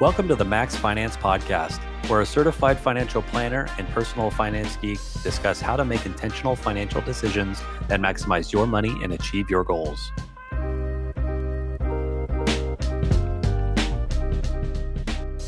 Welcome to the Max Finance Podcast, where a certified financial planner and personal finance geek discuss how to make intentional financial decisions that maximize your money and achieve your goals.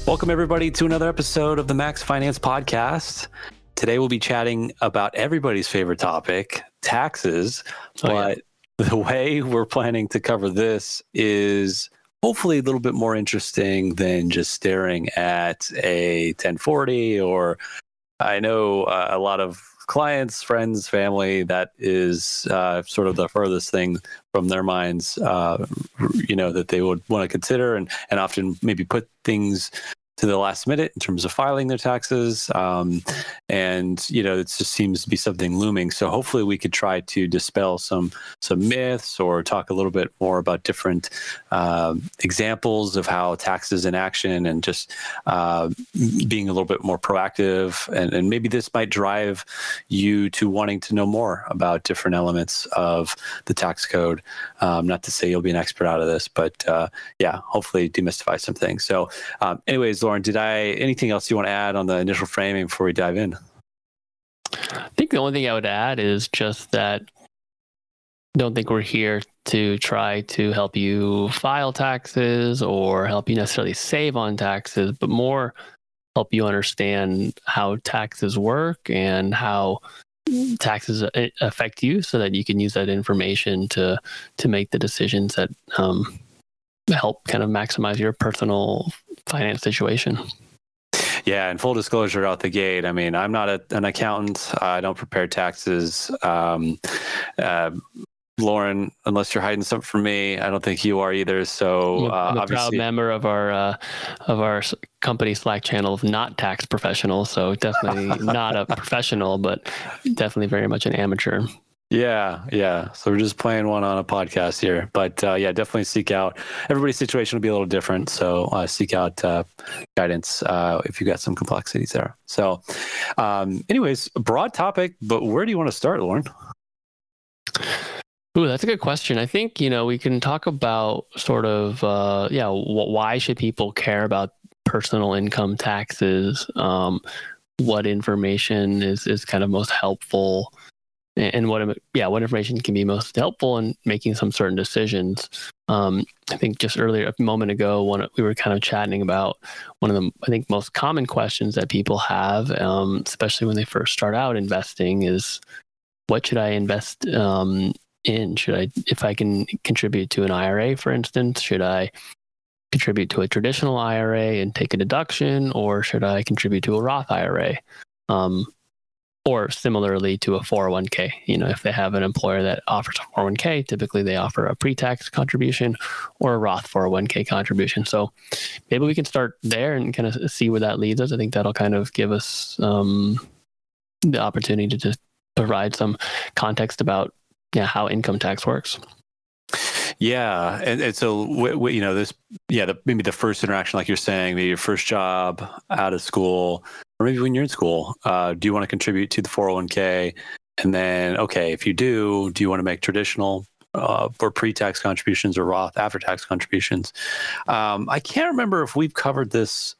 Welcome, everybody, to another episode of the Max Finance Podcast. Today, we'll be chatting about everybody's favorite topic taxes. Oh, yeah. but the way we're planning to cover this is hopefully a little bit more interesting than just staring at a 1040 or I know uh, a lot of clients, friends, family that is uh, sort of the furthest thing from their minds, uh, you know, that they would want to consider and, and often maybe put things to the last minute in terms of filing their taxes. Um, and, you know, it just seems to be something looming. So hopefully we could try to dispel some, some myths or talk a little bit more about different um, examples of how taxes in action and just uh, being a little bit more proactive. And, and maybe this might drive you to wanting to know more about different elements of the tax code. Um, not to say you'll be an expert out of this, but uh, yeah, hopefully demystify some things. So, um, anyways, Lauren, did I anything else you want to add on the initial framing before we dive in? I think the only thing I would add is just that don't think we're here to try to help you file taxes or help you necessarily save on taxes, but more help you understand how taxes work and how taxes affect you so that you can use that information to to make the decisions that um, help kind of maximize your personal finance situation. Yeah, and full disclosure out the gate. I mean, I'm not a, an accountant. I don't prepare taxes. Um, uh, Lauren, unless you're hiding something from me, I don't think you are either. So uh, I'm a proud member of our uh, of our company Slack channel of not tax professionals. So definitely not a professional, but definitely very much an amateur. Yeah, yeah. So we're just playing one on a podcast here, but uh, yeah, definitely seek out. Everybody's situation will be a little different, so uh, seek out uh, guidance uh, if you got some complexities there. So, um, anyways, broad topic, but where do you want to start, Lauren? Ooh, that's a good question. I think you know we can talk about sort of uh, yeah, wh- why should people care about personal income taxes? Um, what information is is kind of most helpful? And what yeah what information can be most helpful in making some certain decisions. Um, i think just earlier a moment ago when we were kind of chatting about one of the i think most common questions that people have um, especially when they first start out investing is what should i invest um, in? Should i if i can contribute to an ira for instance should i contribute to a traditional ira and take a deduction or should i contribute to a roth ira um, or similarly to a 401k. You know, if they have an employer that offers a 401k, typically they offer a pre-tax contribution or a Roth 401k contribution. So maybe we can start there and kind of see where that leads us. I think that'll kind of give us um, the opportunity to just provide some context about yeah how income tax works. Yeah, and, and so w- w- you know this. Yeah, the, maybe the first interaction, like you're saying, maybe your first job out of school, or maybe when you're in school, uh, do you want to contribute to the 401k? And then, okay, if you do, do you want to make traditional uh, or pre-tax contributions or Roth after-tax contributions? Um, I can't remember if we've covered this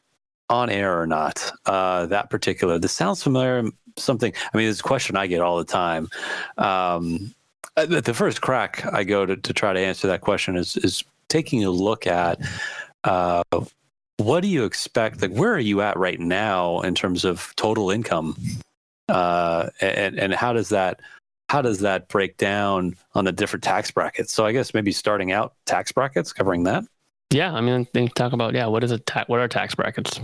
on air or not. Uh, that particular. This sounds familiar. Something. I mean, it's a question I get all the time. Um, the first crack I go to, to try to answer that question is is taking a look at uh, what do you expect? Like, where are you at right now in terms of total income, uh, and and how does that how does that break down on the different tax brackets? So I guess maybe starting out tax brackets, covering that. Yeah, I mean, they talk about yeah, what is a ta- what are tax brackets?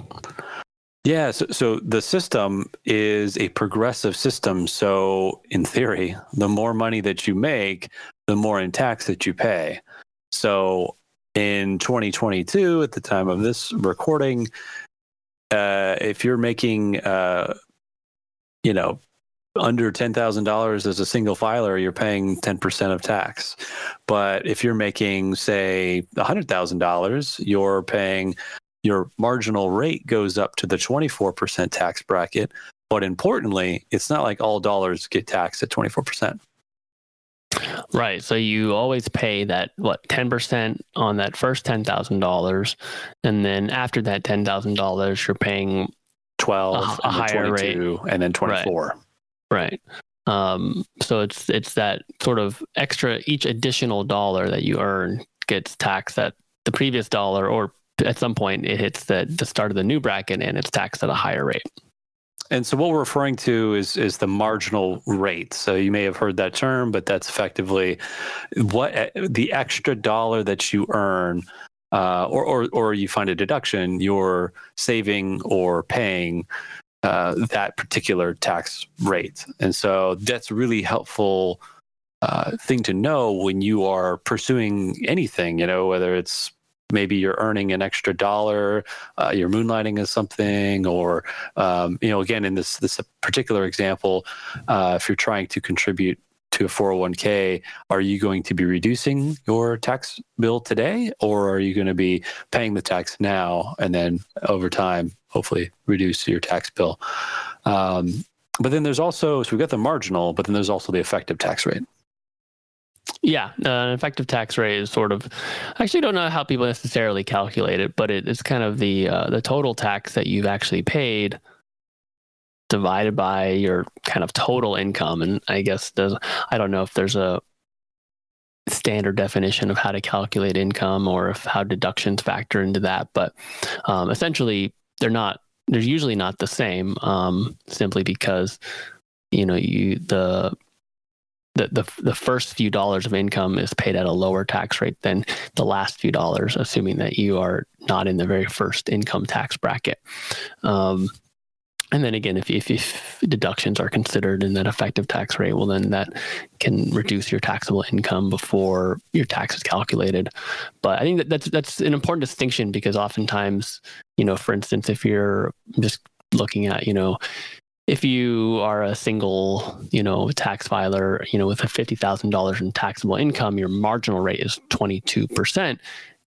Yeah, so, so the system is a progressive system. So in theory, the more money that you make, the more in tax that you pay. So in 2022, at the time of this recording, uh, if you're making, uh, you know, under $10,000 as a single filer, you're paying 10% of tax. But if you're making, say, $100,000, you're paying your marginal rate goes up to the 24% tax bracket. But importantly, it's not like all dollars get taxed at 24%. Right. So you always pay that what ten percent on that first ten thousand dollars, and then after that ten thousand dollars, you're paying twelve, a, a higher rate, and then twenty four. Right. right. Um, so it's it's that sort of extra each additional dollar that you earn gets taxed at the previous dollar, or at some point it hits the the start of the new bracket and it's taxed at a higher rate. And so what we're referring to is is the marginal rate. So you may have heard that term, but that's effectively what the extra dollar that you earn, uh, or, or or you find a deduction, you're saving or paying uh, that particular tax rate. And so that's a really helpful uh, thing to know when you are pursuing anything. You know, whether it's maybe you're earning an extra dollar, uh, you're moonlighting as something, or um, you know, again, in this this particular example, uh, if you're trying to contribute to a 401k, are you going to be reducing your tax bill today, or are you going to be paying the tax now and then over time, hopefully, reduce your tax bill? Um, but then there's also so we've got the marginal, but then there's also the effective tax rate. Yeah, uh, an effective tax rate is sort of. I actually don't know how people necessarily calculate it, but it, it's kind of the uh, the total tax that you've actually paid divided by your kind of total income. And I guess there's I don't know if there's a standard definition of how to calculate income or if how deductions factor into that, but um, essentially they're not. They're usually not the same, um, simply because you know you the the, the, the first few dollars of income is paid at a lower tax rate than the last few dollars, assuming that you are not in the very first income tax bracket. Um, and then again, if, if, if, deductions are considered in that effective tax rate, well, then that can reduce your taxable income before your tax is calculated. But I think that that's that's an important distinction because oftentimes, you know, for instance, if you're just looking at, you know, if you are a single, you know, tax filer, you know, with a $50,000 in taxable income, your marginal rate is 22%.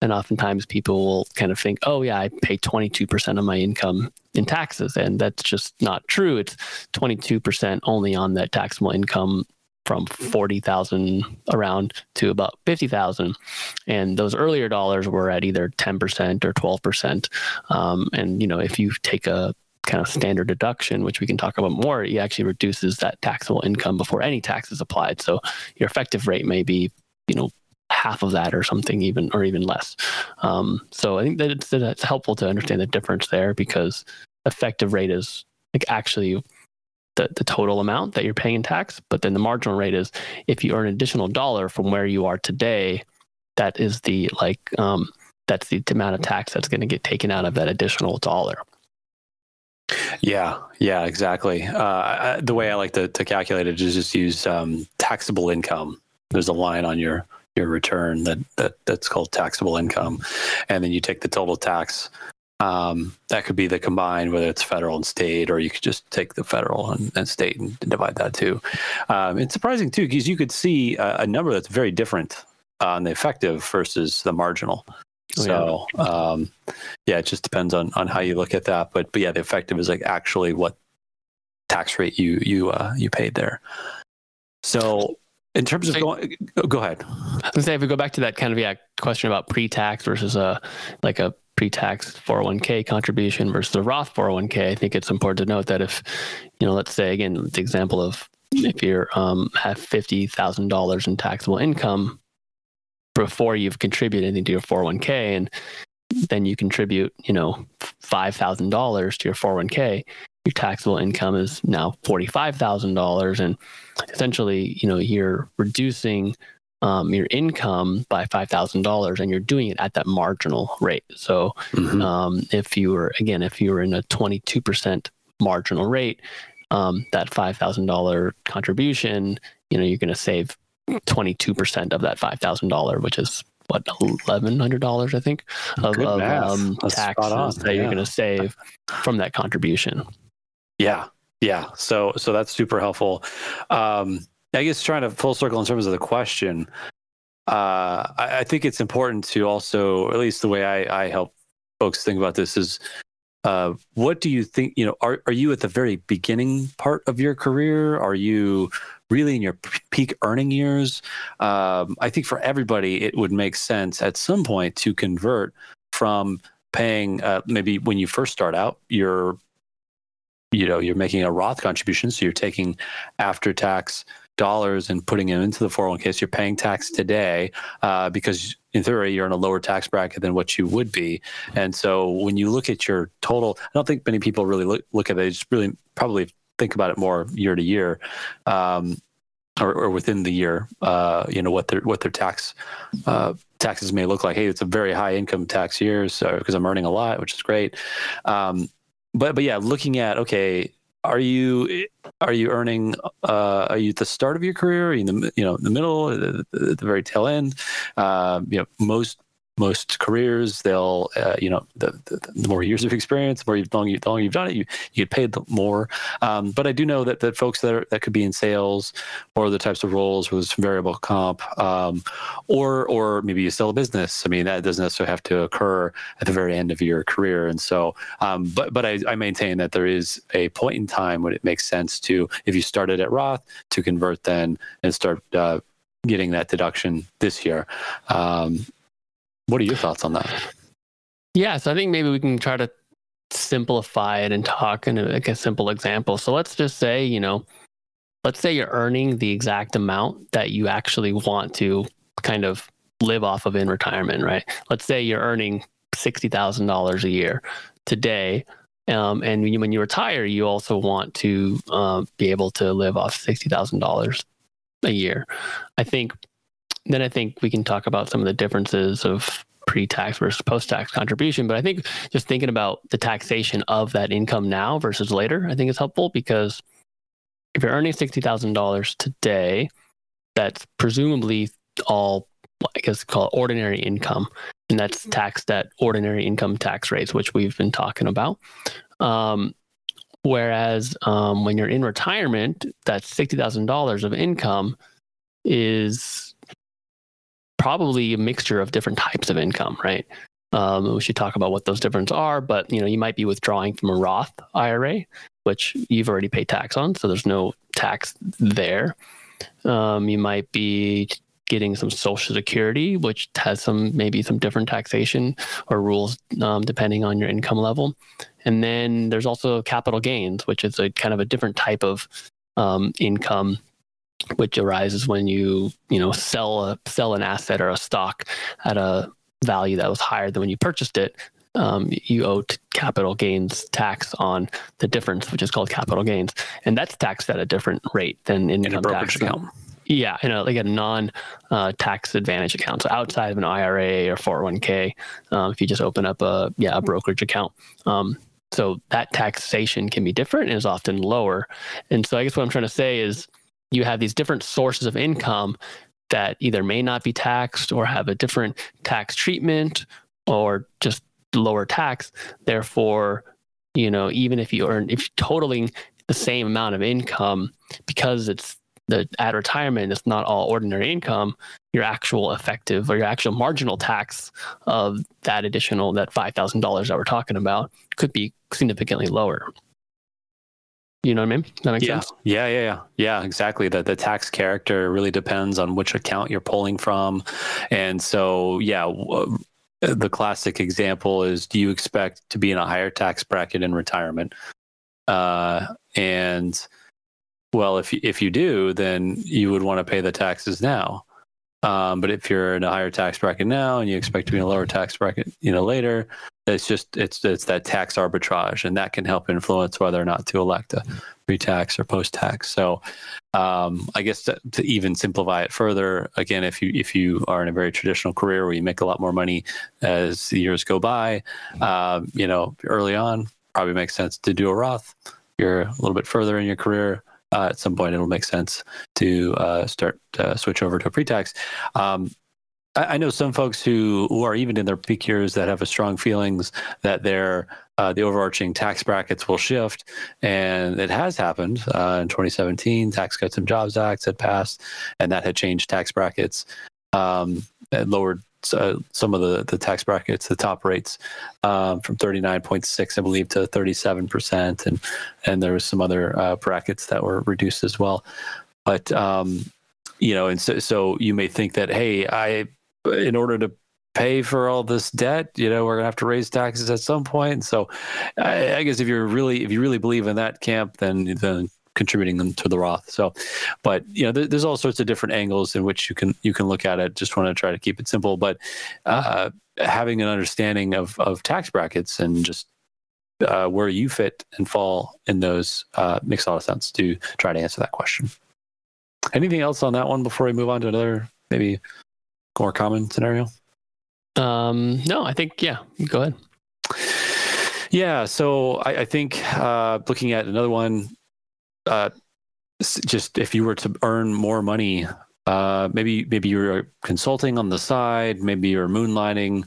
And oftentimes people will kind of think, oh, yeah, I pay 22% of my income in taxes. And that's just not true. It's 22% only on that taxable income from 40,000 around to about 50,000. And those earlier dollars were at either 10% or 12%. Um, and, you know, if you take a kind of standard deduction, which we can talk about more, it actually reduces that taxable income before any tax is applied. So your effective rate may be, you know, half of that or something even or even less. Um, so I think that it's, it's helpful to understand the difference there because effective rate is like actually the, the total amount that you're paying in tax, but then the marginal rate is if you earn an additional dollar from where you are today, that is the like um, that's the amount of tax that's going to get taken out of that additional dollar. Yeah, yeah, exactly. Uh, the way I like to, to calculate it is just use um, taxable income. There's a line on your your return that, that that's called taxable income, and then you take the total tax. Um, that could be the combined, whether it's federal and state, or you could just take the federal and, and state and divide that too. Um, it's surprising too because you could see a, a number that's very different on the effective versus the marginal. Oh, so yeah. Um, yeah, it just depends on on how you look at that. But but yeah, the effective is like actually what tax rate you you uh, you paid there. So in terms of going, go ahead. I was say if we go back to that kind of yeah question about pre-tax versus a like a pre-tax 401k contribution versus a Roth 401k, I think it's important to note that if you know, let's say again, the example of if you're um, have fifty thousand dollars in taxable income, before you've contributed anything to your 401k and then you contribute, you know, $5,000 to your 401k, your taxable income is now $45,000 and essentially, you know, you're reducing um, your income by $5,000 and you're doing it at that marginal rate. So mm-hmm. um, if you were, again, if you were in a 22% marginal rate, um, that $5,000 contribution, you know, you're going to save 22% of that $5,000, which is what, $1,100, I think, of, of um, taxes that yeah. you're going to save from that contribution. Yeah. Yeah. So, so that's super helpful. Um, I guess trying to full circle in terms of the question, uh, I, I, think it's important to also, at least the way I, I help folks think about this is uh, what do you think? You know, are are you at the very beginning part of your career? Are you really in your peak earning years? Um, I think for everybody, it would make sense at some point to convert from paying uh, maybe when you first start out, you're you know you're making a Roth contribution, so you're taking after tax dollars and putting them into the 401k. So you're paying tax today uh, because in theory you're in a lower tax bracket than what you would be. And so when you look at your total, I don't think many people really look, look at it. Just really probably think about it more year to year. Um, or, or, within the year, uh, you know what their what their tax uh, taxes may look like. Hey, it's a very high income tax year, so because I'm earning a lot, which is great. Um, but but yeah, looking at okay, are you are you earning uh, are you at the start of your career are you in the you know the middle the, the, the very tail end uh, you know most most careers they'll uh, you know the, the, the, more years of experience the more you've, long, you, the longer you've done it you, you get paid more. Um, but i do know that, that folks that are, that could be in sales or the types of roles with variable comp um, or or maybe you sell a business. I mean that doesn't necessarily have to occur at the very end of your career. And so um, but but I, I maintain that there is a point in time when it makes sense to if you started at roth to convert then and start uh, getting that deduction this year. Um, what are your thoughts on that? Yeah, so I think maybe we can try to simplify it and talk in like a simple example. So let's just say, you know, let's say you're earning the exact amount that you actually want to kind of live off of in retirement, right? Let's say you're earning $60,000 a year today. Um, and when you, when you retire, you also want to um, be able to live off $60,000 a year. I think then I think we can talk about some of the differences of pre-tax versus post-tax contribution. But I think just thinking about the taxation of that income now versus later, I think is helpful because if you're earning sixty thousand dollars today, that's presumably all I guess call it ordinary income, and that's taxed at ordinary income tax rates, which we've been talking about. Um, whereas um, when you're in retirement, that sixty thousand dollars of income is probably a mixture of different types of income, right? Um, we should talk about what those differences are, but you know, you might be withdrawing from a Roth IRA, which you've already paid tax on, so there's no tax there. Um, you might be getting some Social Security, which has some maybe some different taxation or rules um, depending on your income level. And then there's also capital gains, which is a kind of a different type of um, income which arises when you you know sell a sell an asset or a stock at a value that was higher than when you purchased it um, you owe capital gains tax on the difference which is called capital gains. And that's taxed at a different rate than income in a brokerage tax. account. Yeah in a like a non uh, tax advantage account. So outside of an ira or 401k um, if you just open up a yeah a brokerage account. Um, so that taxation can be different and is often lower. And so i guess what i'm trying to say is you have these different sources of income that either may not be taxed or have a different tax treatment or just lower tax. Therefore, you know, even if you earn, if you're totaling the same amount of income, because it's the at retirement, it's not all ordinary income, your actual effective or your actual marginal tax of that additional, that $5,000 that we're talking about could be significantly lower. You know what I mean? That makes yeah. sense. Yeah, yeah, yeah, yeah. Exactly. The the tax character really depends on which account you're pulling from, and so yeah. Uh, the classic example is: Do you expect to be in a higher tax bracket in retirement? Uh, and well, if if you do, then you would want to pay the taxes now. Um, but if you're in a higher tax bracket now and you expect to be in a lower tax bracket, you know, later, it's just it's it's that tax arbitrage, and that can help influence whether or not to elect a pre-tax or post-tax. So, um, I guess to, to, even simplify it further, again, if you if you are in a very traditional career where you make a lot more money as the years go by, um, you know, early on, probably makes sense to do a Roth. You're a little bit further in your career, uh, at some point it'll make sense to uh, start uh, switch over to a pre-tax. Um, I, know some folks who, who are even in their peak years that have a strong feelings that their uh, the overarching tax brackets will shift, and it has happened uh, in 2017. Tax Cuts and Jobs Act had passed, and that had changed tax brackets, um, lowered uh, some of the, the tax brackets, the top rates, um, from 39.6, I believe, to 37%. And, and there was some other uh, brackets that were reduced as well. But, um, you know, and so, so you may think that, hey, I, in order to pay for all this debt, you know, we're gonna have to raise taxes at some point. So I, I guess if you're really, if you really believe in that camp, then, then contributing them to the Roth. So, but you know, there, there's all sorts of different angles in which you can you can look at it. Just want to try to keep it simple, but uh, having an understanding of of tax brackets and just uh, where you fit and fall in those uh, makes a lot of sense to try to answer that question. Anything else on that one before we move on to another maybe more common scenario? Um, no, I think yeah. Go ahead. Yeah, so I, I think uh, looking at another one, uh, just if you were to earn more money, uh, maybe maybe you're consulting on the side, maybe you're moonlighting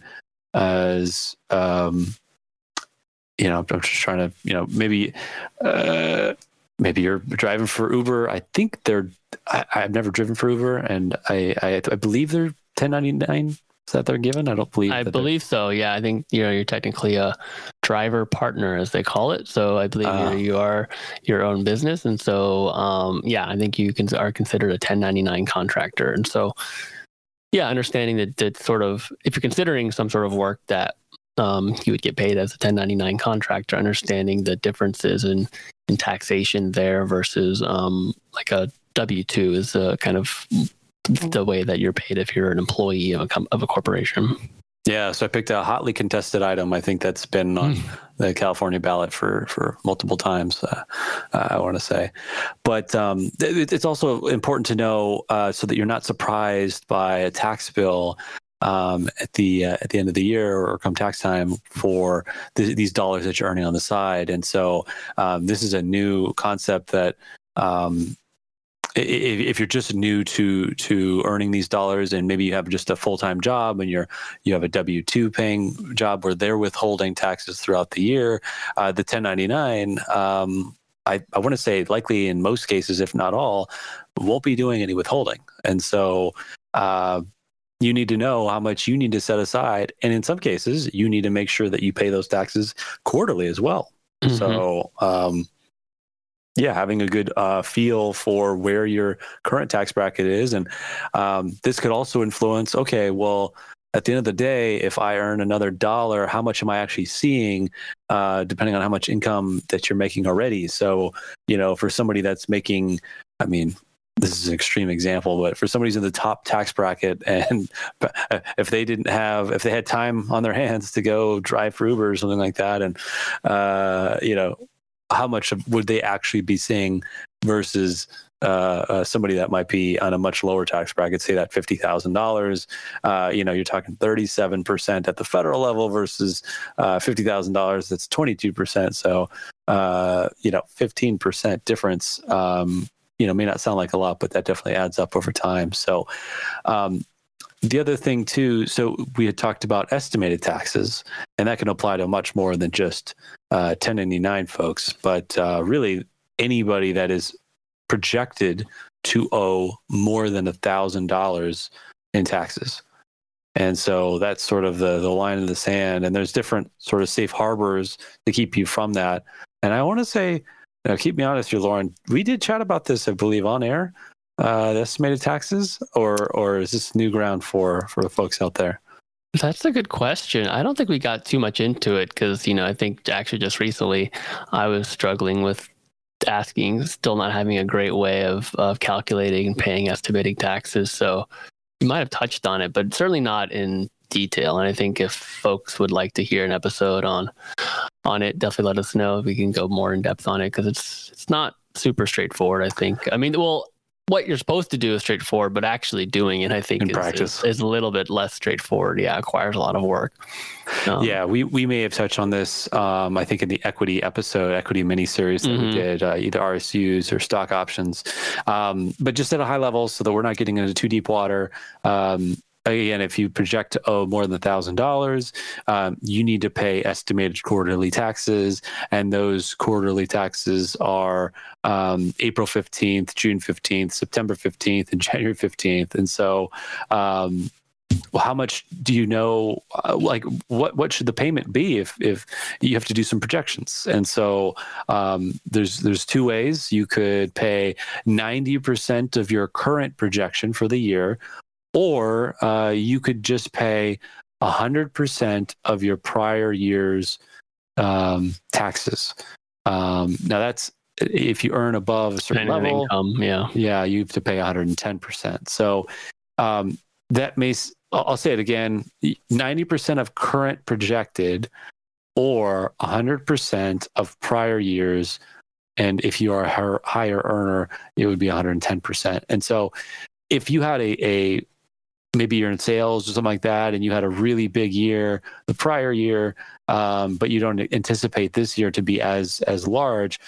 as um, you know. I'm just trying to you know maybe uh, maybe you're driving for Uber. I think they're. I, have never driven for Uber, and I, I I believe they're 1099 that they're given? I don't believe. I believe so. Yeah, I think you know you're technically a driver partner, as they call it. So I believe uh, you are your own business, and so um, yeah, I think you can are considered a 1099 contractor, and so yeah, understanding that that sort of if you're considering some sort of work that um, you would get paid as a 1099 contractor, understanding the differences in in taxation there versus um, like a W two is a kind of the way that you're paid if you're an employee of a com- of a corporation. Yeah, so I picked a hotly contested item. I think that's been on mm. the California ballot for for multiple times. Uh, uh, I want to say, but um, it, it's also important to know uh, so that you're not surprised by a tax bill um, at the uh, at the end of the year or come tax time for th- these dollars that you're earning on the side. And so um, this is a new concept that um, if you're just new to to earning these dollars and maybe you have just a full-time job and you're you have a w2 paying job where they're withholding taxes throughout the year uh, the 1099 um, I, I want to say likely in most cases if not all won't be doing any withholding and so uh, you need to know how much you need to set aside and in some cases you need to make sure that you pay those taxes quarterly as well mm-hmm. so um, yeah, having a good uh, feel for where your current tax bracket is, and um, this could also influence. Okay, well, at the end of the day, if I earn another dollar, how much am I actually seeing, uh, depending on how much income that you're making already? So, you know, for somebody that's making, I mean, this is an extreme example, but for somebody who's in the top tax bracket, and if they didn't have, if they had time on their hands to go drive for Uber or something like that, and uh, you know, how much would they actually be seeing versus uh, uh, somebody that might be on a much lower tax bracket, say that fifty thousand uh, dollars. You know, you're talking thirty-seven percent at the federal level versus uh, fifty thousand dollars. That's twenty-two percent. So, uh, you know, fifteen percent difference. Um, you know, may not sound like a lot, but that definitely adds up over time. So, um, the other thing too, so we had talked about estimated taxes, and that can apply to much more than just uh, 1099 folks, but uh, really anybody that is projected to owe more than a thousand dollars in taxes. And so that's sort of the the line in the sand. And there's different sort of safe harbors to keep you from that. And I want to say, know, keep me honest here, Lauren. We did chat about this, I believe, on air uh, the estimated taxes, or or is this new ground for for the folks out there? That's a good question. I don't think we got too much into it because you know I think actually just recently I was struggling with asking, still not having a great way of of calculating and paying estimating taxes. So you might have touched on it, but certainly not in detail. And I think if folks would like to hear an episode on on it, definitely let us know if we can go more in depth on it because it's it's not super straightforward. I think. I mean, well, what you're supposed to do is straightforward, but actually doing it, I think, is, is, is, a little bit less straightforward. Yeah, requires a lot of work. Um, yeah, we, we may have touched on this, um, I think, in the equity episode, equity mini series that mm-hmm. we did, uh, either RSUs or stock options. Um, but just at a high level, so that we're not getting into too deep water, um, again, if you project to owe more than a thousand dollars, um, you need to pay estimated quarterly taxes, and those quarterly taxes are um, April fifteenth, June fifteenth, September fifteenth, and January fifteenth. And so, um, well, how much do you know? Uh, like, what what should the payment be if if you have to do some projections? And so um, there's there's two ways you could pay ninety percent of your current projection for the year, or uh, you could just pay hundred percent of your prior year's um, taxes. Um, now that's if you earn above a certain level, income, yeah, yeah, you have to pay 110 percent. So um, that may I'll say it again 90% of current projected or 100% of prior years. And if you are a higher earner, it would be 110%. And so if you had a, a maybe you're in sales or something like that, and you had a really big year the prior year, um, but you don't anticipate this year to be as as large,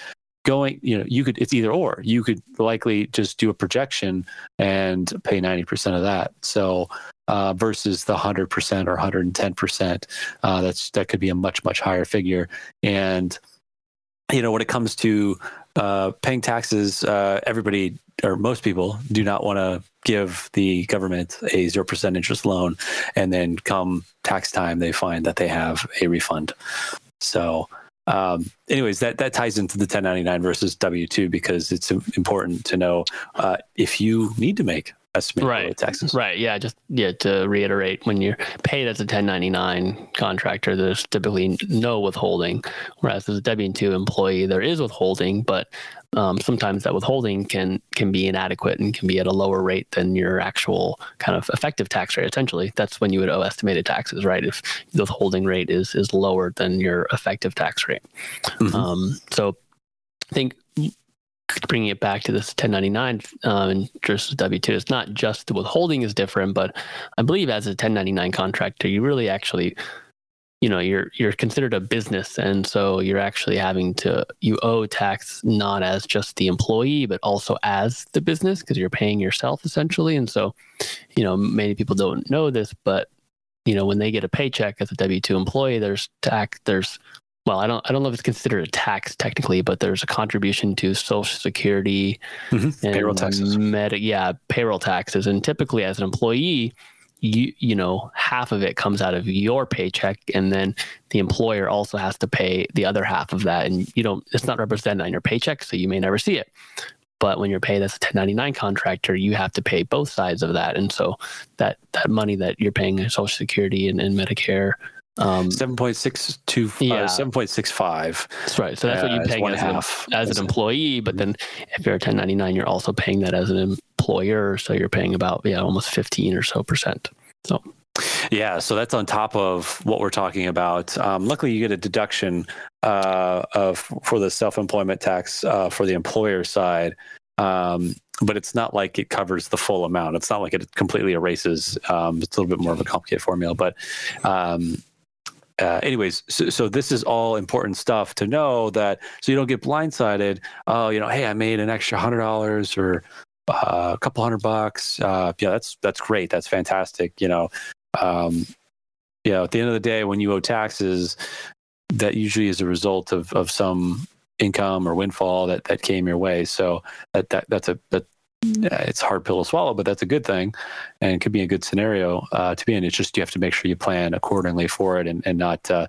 going you know you could it's either or. You could likely just do a projection and pay 90% of that. So uh, versus the 100% or 110% uh, that's that could be a much much higher figure. And you know when it comes to uh, paying taxes uh, everybody or most people do not want to give the government a 0% interest loan and then come tax time they find that they have a refund so um, anyways, that that ties into the 1099 versus W two because it's important to know uh, if you need to make estimated right. taxes. Right. Yeah. Just yeah. To reiterate, when you're paid as a 1099 contractor, there's typically no withholding, whereas as a W two employee, there is withholding, but um, sometimes that withholding can can be inadequate and can be at a lower rate than your actual kind of effective tax rate. Essentially, that's when you would owe estimated taxes, right? If the withholding rate is is lower than your effective tax rate. Mm-hmm. Um, so, I think bringing it back to this 1099 um, and versus W2, it's not just the withholding is different, but I believe as a 1099 contractor, you really actually you know you're you're considered a business. And so you're actually having to you owe tax not as just the employee but also as the business because you're paying yourself essentially. And so you know many people don't know this but you know when they get a paycheck as a w2 employee there's tax there's well i don't i don't know if it's considered a tax technically but there's a contribution to social security mm-hmm. and payroll taxes. Med- yeah payroll taxes. And typically as an employee you you know half of it comes out of your paycheck and then the employer also has to pay the other half of that. And you don't it's not represented on your paycheck so you may never see it. But when you're paid as a 1099 contractor you have to pay both sides of that. And so that that money that you're paying social security and, and medicare um, 7.62 uh, yeah. Uh, 7.65 that's right so that's what you're paying as, half, an, as an employee but then if you're a 1099 you're also paying that as an employer so you're paying about yeah almost 15 or so percent so yeah, so that's on top of what we're talking about. Um, luckily, you get a deduction uh, of for the self-employment tax uh, for the employer side, um, but it's not like it covers the full amount. It's not like it completely erases. Um, it's a little bit more of a complicated formula, but um, uh, anyways, so, so, this is all important stuff to know that so you don't get blindsided. Oh, you know, hey, I made an extra hundred dollars or uh, a couple hundred bucks. Uh, yeah, that's that's great. That's fantastic. You know, um, you know, at the end of the day, when you owe taxes, that usually is a result of of some income or windfall that that came your way. So that that that's a that it's hard pill to swallow, but that's a good thing, and it could be a good scenario uh, to be in. It's just you have to make sure you plan accordingly for it and and not uh,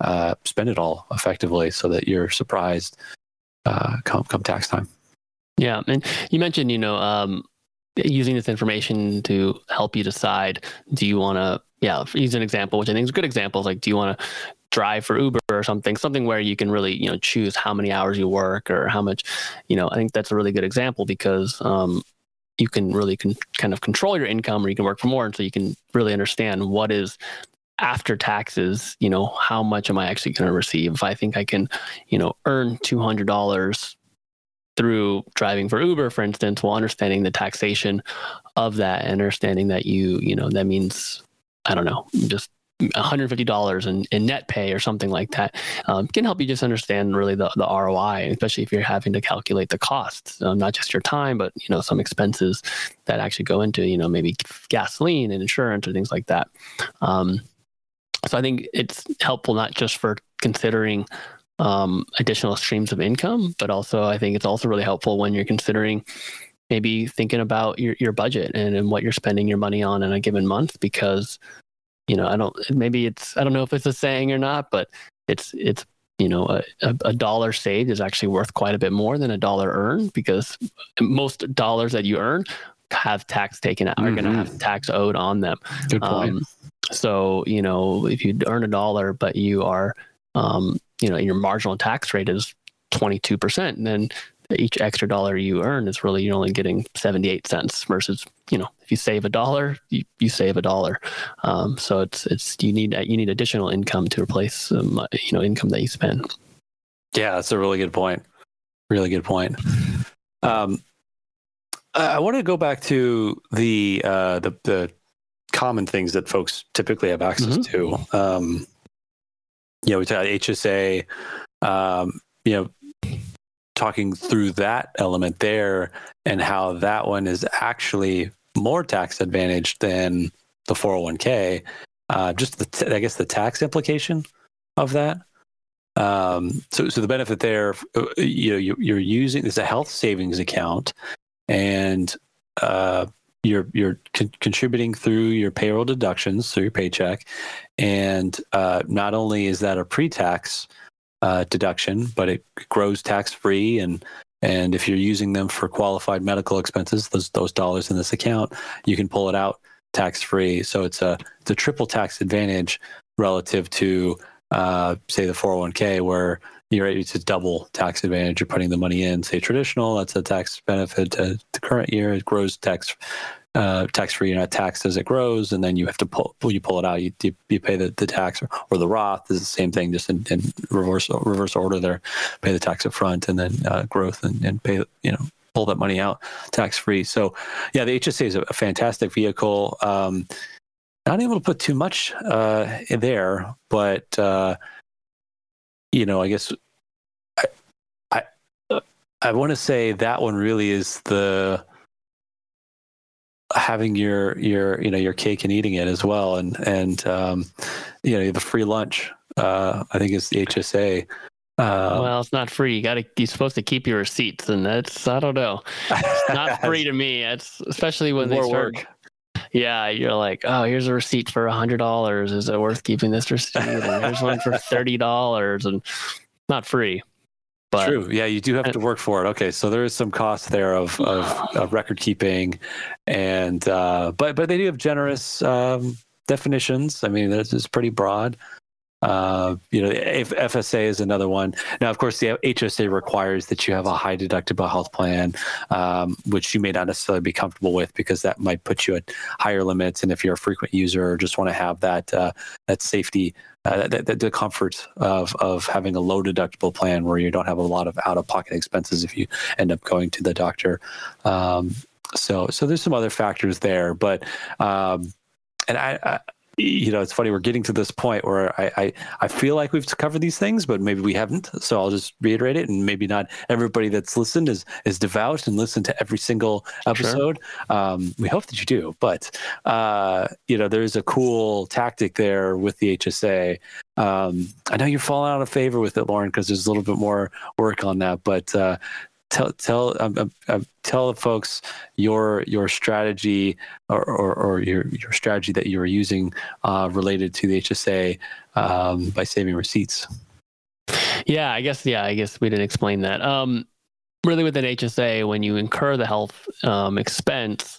uh, spend it all effectively, so that you're surprised uh, come come tax time. Yeah, and you mentioned you know um, using this information to help you decide do you want to yeah use an example which I think is a good example like do you want to drive for Uber or something, something where you can really, you know, choose how many hours you work or how much, you know, I think that's a really good example because um, you can really con- kind of control your income or you can work for more. And so you can really understand what is after taxes, you know, how much am I actually going to receive? If I think I can, you know, earn $200 through driving for Uber, for instance, while understanding the taxation of that, and understanding that you, you know, that means, I don't know, just $150 in, in net pay or something like that um, can help you just understand really the, the ROI, especially if you're having to calculate the costs, um, not just your time, but you know some expenses that actually go into you know maybe gasoline and insurance or things like that. Um, so I think it's helpful not just for considering um, additional streams of income, but also I think it's also really helpful when you're considering maybe thinking about your, your budget and, and what you're spending your money on in a given month because you know i don't maybe it's i don't know if it's a saying or not but it's it's you know a, a, dollar saved is actually worth quite a bit more than a dollar earned because most dollars that you earn have tax taken out mm-hmm. are going to have tax owed on them Good point. Um, so you know if you earn a dollar but you are um, you know your marginal tax rate is 22% and then each extra dollar you earn is really you're only getting 78 cents versus you know if you save a dollar you, you save a dollar. Um, so it's it's you need you need additional income to replace um, you know income that you spend. Yeah that's a really good point. Really good point. Um, i want to go back to the uh, the the common things that folks typically have access mm-hmm. to. Um, you know we talk hsa um, you know talking through that element there and how that one is actually more tax advantaged than the 401k. Uh, just the t- I guess the tax implication of that. Um, so, so the benefit there, uh, you know, you, you're using it's a health savings account, and uh, you're you're con- contributing through your payroll deductions through your paycheck, and uh, not only is that a pre-tax uh, deduction, but it grows tax free and and if you're using them for qualified medical expenses, those those dollars in this account, you can pull it out tax free. So it's a it's a triple tax advantage relative to uh, say the 401k where you're it's a double tax advantage. You're putting the money in, say traditional, that's a tax benefit to the current year. It grows tax uh, tax free. You're not taxed as it grows, and then you have to pull you pull it out. You you, pay the, the tax or, or the Roth is the same thing, just in, in reverse reverse order. There, pay the tax up front, and then uh, growth, and, and pay you know pull that money out tax free. So, yeah, the HSA is a, a fantastic vehicle. Um, not able to put too much uh, there, but uh, you know, I guess I I, I want to say that one really is the having your your you know your cake and eating it as well. And and um, you know the free lunch uh, i think is the hsa uh, well it's not free. You gotta you're supposed to keep your receipts and that's i don't know. It's not free to me. It's especially when they start work. yeah you're like oh here's a receipt for a hundred dollars. Is it worth keeping this receipt? And here's one for thirty dollars. And not free but, True. Yeah, you do have to work for it. Okay, so there is some cost there of, of, of record keeping, and uh, but but they do have generous um, definitions. I mean, it's, it's pretty broad. Uh, you know, if FSA is another one. Now, of course, the HSA requires that you have a high deductible health plan, um, which you may not necessarily be comfortable with because that might put you at higher limits. And if you're a frequent user or just want to have that uh, that safety, uh, the, the, comfort of of having a low deductible plan where you don't have a lot of out of pocket expenses if you end up going to the doctor. Um, so, so there's some other factors there, but um, and I, I you know, it's funny. We're getting to this point where I, I, I feel like we've covered these things, but maybe we haven't. So I'll just reiterate it, and maybe not everybody that's listened is is devout and listened to every single episode. Sure. Um, we hope that you do, but uh, you know, there's a cool tactic there with the HSA. Um, I know you're falling out of favor with it, Lauren, because there's a little bit more work on that. But uh, tell tell um, tell the folks your your strategy or, or, or, your your strategy that you are using uh, related to the HSA um, by saving receipts. Yeah, I guess yeah, I guess we didn't explain that. Um, really, with an HSA, when you incur the health expense,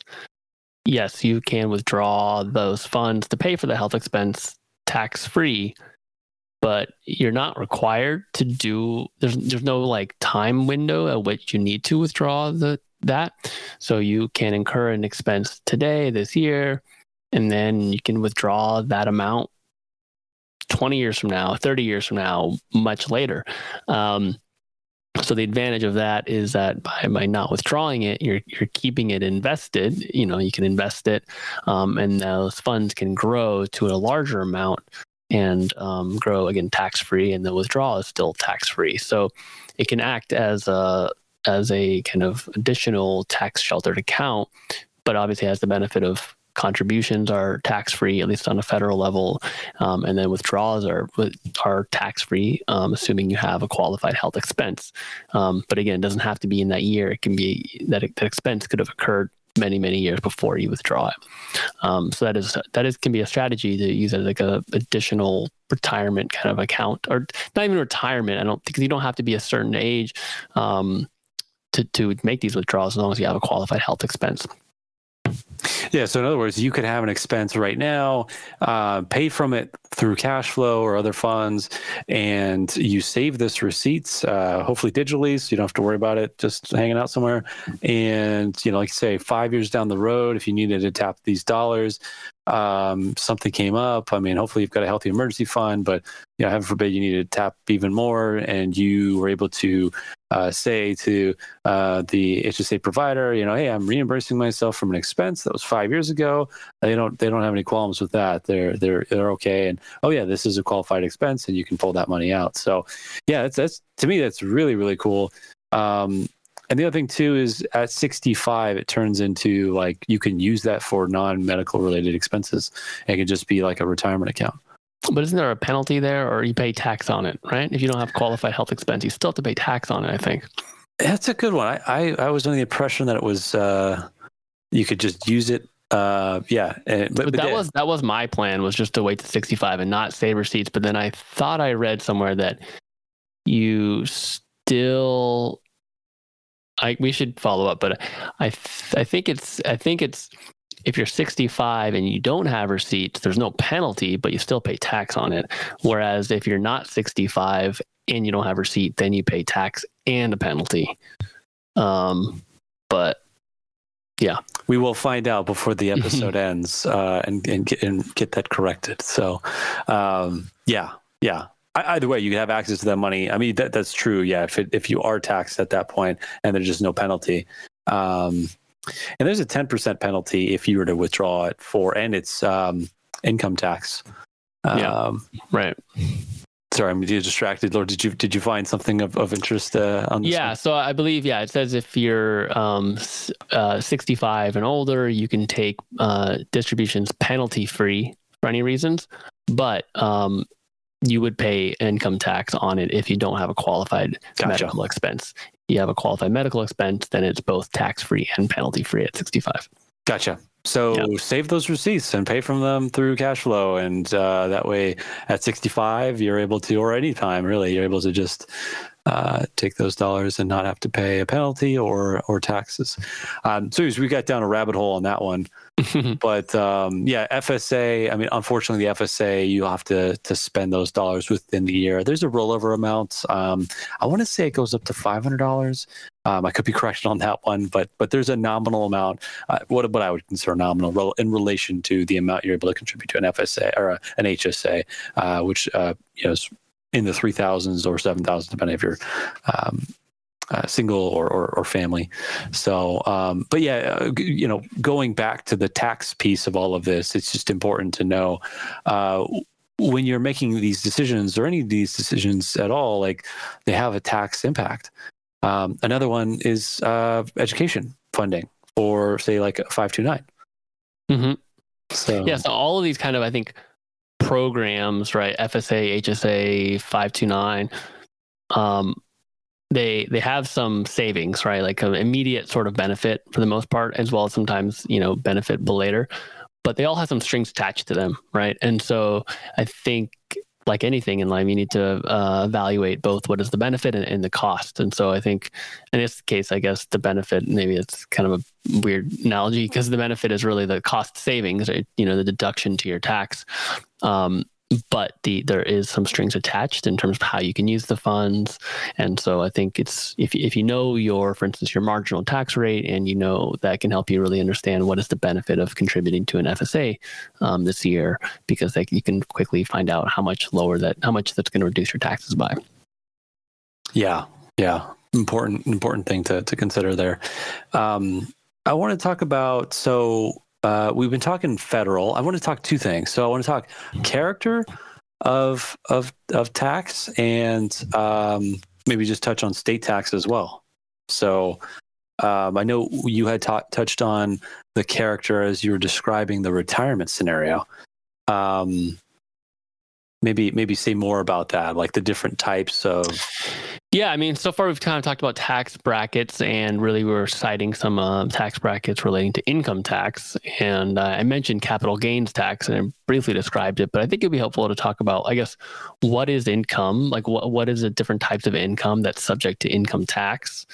yes, you can withdraw those funds to pay for the health expense tax free but you're not required to do there's there's no like time window at which you need to withdraw the that. So you can incur an expense today this year and then you can withdraw that amount 20 years from now 30 years from now much later. Um, so the advantage of that is that by, by not withdrawing it you're you're keeping it invested you know you can invest it um, and those funds can grow to a larger amount and um, grow again tax free, and the withdrawal is still tax free. So it can act as a as a kind of additional tax sheltered account, but obviously has the benefit of contributions are tax free, at least on a federal level, um, and then withdrawals are are tax free, um, assuming you have a qualified health expense. Um, but again, it doesn't have to be in that year. It can be that that expense could have occurred many many years before you withdraw it. Um, so that is that is can be a strategy to use as like a additional retirement kind of account, or not even retirement. I don't because you don't have to be a certain age um, to to make these withdrawals as long as you have a qualified health expense. Yeah. So in other words, you could have an expense right now, uh, pay from it through cash flow or other funds, and you save this receipts, uh, hopefully digitally, so you don't have to worry about it just hanging out somewhere. And you know, like say, five years down the road, if you needed to tap these dollars, um, something came up. I mean, hopefully you've got a healthy emergency fund, but you know, heaven forbid you need to tap even more, and you were able to uh, say to uh, the HSA provider, you know, hey, I'm reimbursing myself from an expense that was five years ago. They don't they don't have any qualms with that. They're they're they're okay. And oh yeah, this is a qualified expense, and you can pull that money out. So yeah, that's that's to me that's really really cool. Um, and the other thing too is at 65, it turns into like you can use that for non-medical related expenses. It can just be like a retirement account. But isn't there a penalty there, or you pay tax on it, right? If you don't have qualified health expense, you still have to pay tax on it. I think. That's a good one. I I, I was under the impression that it was uh, you could just use it. Uh, yeah, but, but, that was that was my plan was just to wait to 65 and not save receipts. But then I thought I read somewhere that you still I we should follow up, but I I think it's I think it's if you're 65 and you don't have receipts, there's no penalty, but you still pay tax on it. Whereas if you're not 65 and you don't have receipt, then you pay tax and a penalty. Um, but yeah, we will find out before the episode ends uh, and and get, and get that corrected. So, um, yeah, yeah either way, you can have access to that money. I mean, that, that's true. Yeah, if it, if you are taxed at that point and there's just no penalty, um, and there's a ten percent penalty if you were to withdraw it for, and it's um, income tax. Yeah, um, right. Sorry, I'm distracted. Lauren, did you did you find something of, of interest uh, on this? Yeah, one? so I believe yeah, it says if you're um, uh, 65 and older, you can take uh, distributions penalty free for any reasons, but um, you would pay income tax on it if you don't have a qualified gotcha. medical expense. You have a qualified medical expense, then it's both tax free and penalty free at 65. Gotcha. So yep. save those receipts and pay from them through cash flow, and uh, that way at 65 you're able to, or anytime really, you're able to just uh, take those dollars and not have to pay a penalty or or taxes. Um, so we got down a rabbit hole on that one. but um, yeah, FSA. I mean, unfortunately, the FSA you have to to spend those dollars within the year. There's a rollover amount. Um, I want to say it goes up to five hundred dollars. Um, I could be corrected on that one, but but there's a nominal amount. Uh, what what I would consider nominal in relation to the amount you're able to contribute to an FSA or a, an HSA, uh, which uh, you know is in the three thousands or seven thousands, depending if you're um, uh, single or, or, or family. So, um, but yeah, uh, you know, going back to the tax piece of all of this, it's just important to know uh, when you're making these decisions or any of these decisions at all, like they have a tax impact. Um, another one is uh, education funding for, say, like a 529. Mm-hmm. So, yeah, so all of these kind of, I think, programs, right? FSA, HSA, 529, um, they they have some savings, right? Like an immediate sort of benefit for the most part, as well as sometimes you know benefit later. But they all have some strings attached to them, right? And so I think like anything in life, you need to uh, evaluate both what is the benefit and, and, the cost. And so I think in this case, I guess the benefit, maybe it's kind of a weird analogy because the benefit is really the cost savings, you know, the deduction to your tax. Um, but the there is some strings attached in terms of how you can use the funds. And so i think it's if, if you know your for instance your marginal tax rate and you know that can help you really understand what is the benefit of contributing to an fsa um, this year because like, you can quickly find out how much lower that how much that's going to reduce your taxes by. Yeah. Yeah. Important important thing to, to consider there. Um, i want to talk about so uh, we've been talking federal. I want to talk two things. So I want to talk character of of of tax and um, maybe just touch on state tax as well. So Um, I know you had ta- touched on the character as you were describing the retirement scenario. Um, maybe maybe say more about that, like the different types of. Yeah, I mean, so far we've kind of talked about tax brackets, and really we are citing some uh, tax brackets relating to income tax. And uh, I mentioned capital gains tax, and I briefly described it. But I think it'd be helpful to talk about, I guess, what is income? Like, what what is the different types of income that's subject to income tax?